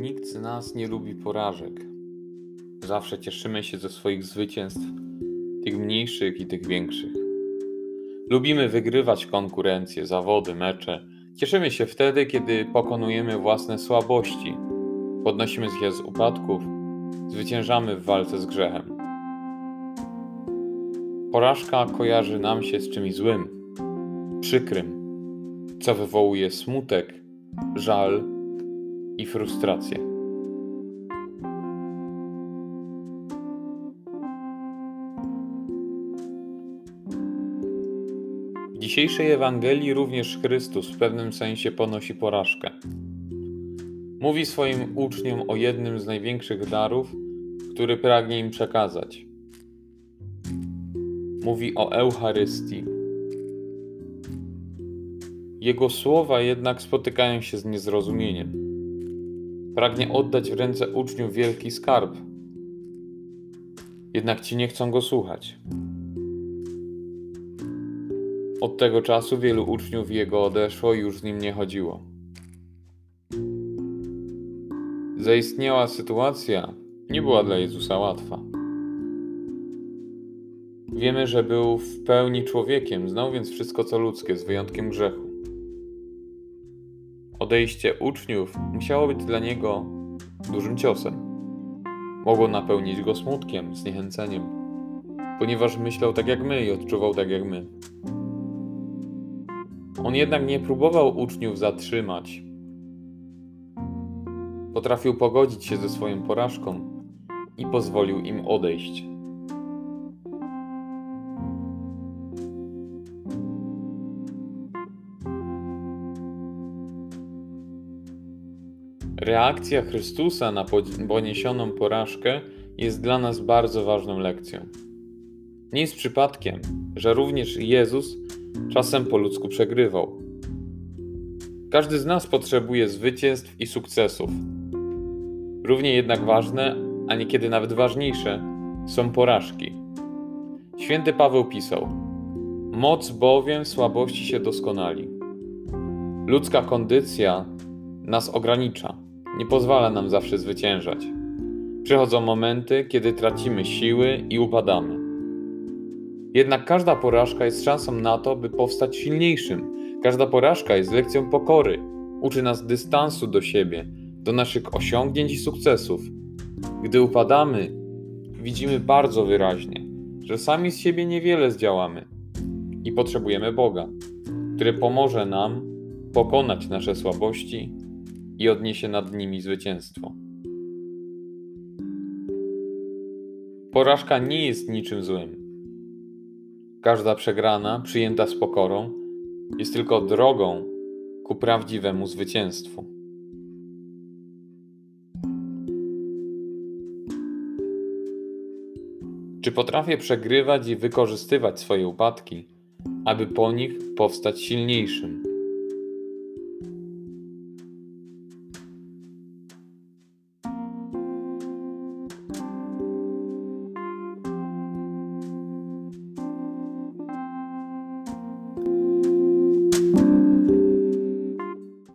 Nikt z nas nie lubi porażek. Zawsze cieszymy się ze swoich zwycięstw, tych mniejszych i tych większych. Lubimy wygrywać konkurencje, zawody, mecze. Cieszymy się wtedy, kiedy pokonujemy własne słabości, podnosimy się z upadków, zwyciężamy w walce z grzechem. Porażka kojarzy nam się z czymś złym, przykrym, co wywołuje smutek, żal i frustrację. W dzisiejszej Ewangelii również Chrystus w pewnym sensie ponosi porażkę. Mówi swoim uczniom o jednym z największych darów, który pragnie im przekazać. Mówi o Eucharystii. Jego słowa jednak spotykają się z niezrozumieniem. Pragnie oddać w ręce uczniów wielki skarb. Jednak ci nie chcą go słuchać. Od tego czasu wielu uczniów jego odeszło i już z nim nie chodziło. Zaistniała sytuacja nie była dla Jezusa łatwa. Wiemy, że był w pełni człowiekiem, znał więc wszystko co ludzkie, z wyjątkiem grzechu. Odejście uczniów musiało być dla niego dużym ciosem. Mogło napełnić go smutkiem, zniechęceniem, ponieważ myślał tak jak my i odczuwał tak jak my. On jednak nie próbował uczniów zatrzymać. Potrafił pogodzić się ze swoją porażką i pozwolił im odejść. Reakcja Chrystusa na poniesioną porażkę jest dla nas bardzo ważną lekcją. Nie jest przypadkiem, że również Jezus czasem po ludzku przegrywał. Każdy z nas potrzebuje zwycięstw i sukcesów. Równie jednak ważne, a niekiedy nawet ważniejsze, są porażki. Święty Paweł pisał: Moc bowiem słabości się doskonali. Ludzka kondycja nas ogranicza, nie pozwala nam zawsze zwyciężać. Przychodzą momenty, kiedy tracimy siły i upadamy. Jednak każda porażka jest szansą na to, by powstać silniejszym. Każda porażka jest lekcją pokory. Uczy nas dystansu do siebie, do naszych osiągnięć i sukcesów. Gdy upadamy, widzimy bardzo wyraźnie, że sami z siebie niewiele zdziałamy i potrzebujemy Boga, który pomoże nam pokonać nasze słabości i odniesie nad nimi zwycięstwo. Porażka nie jest niczym złym. Każda przegrana, przyjęta z pokorą, jest tylko drogą ku prawdziwemu zwycięstwu. Czy potrafię przegrywać i wykorzystywać swoje upadki, aby po nich powstać silniejszym?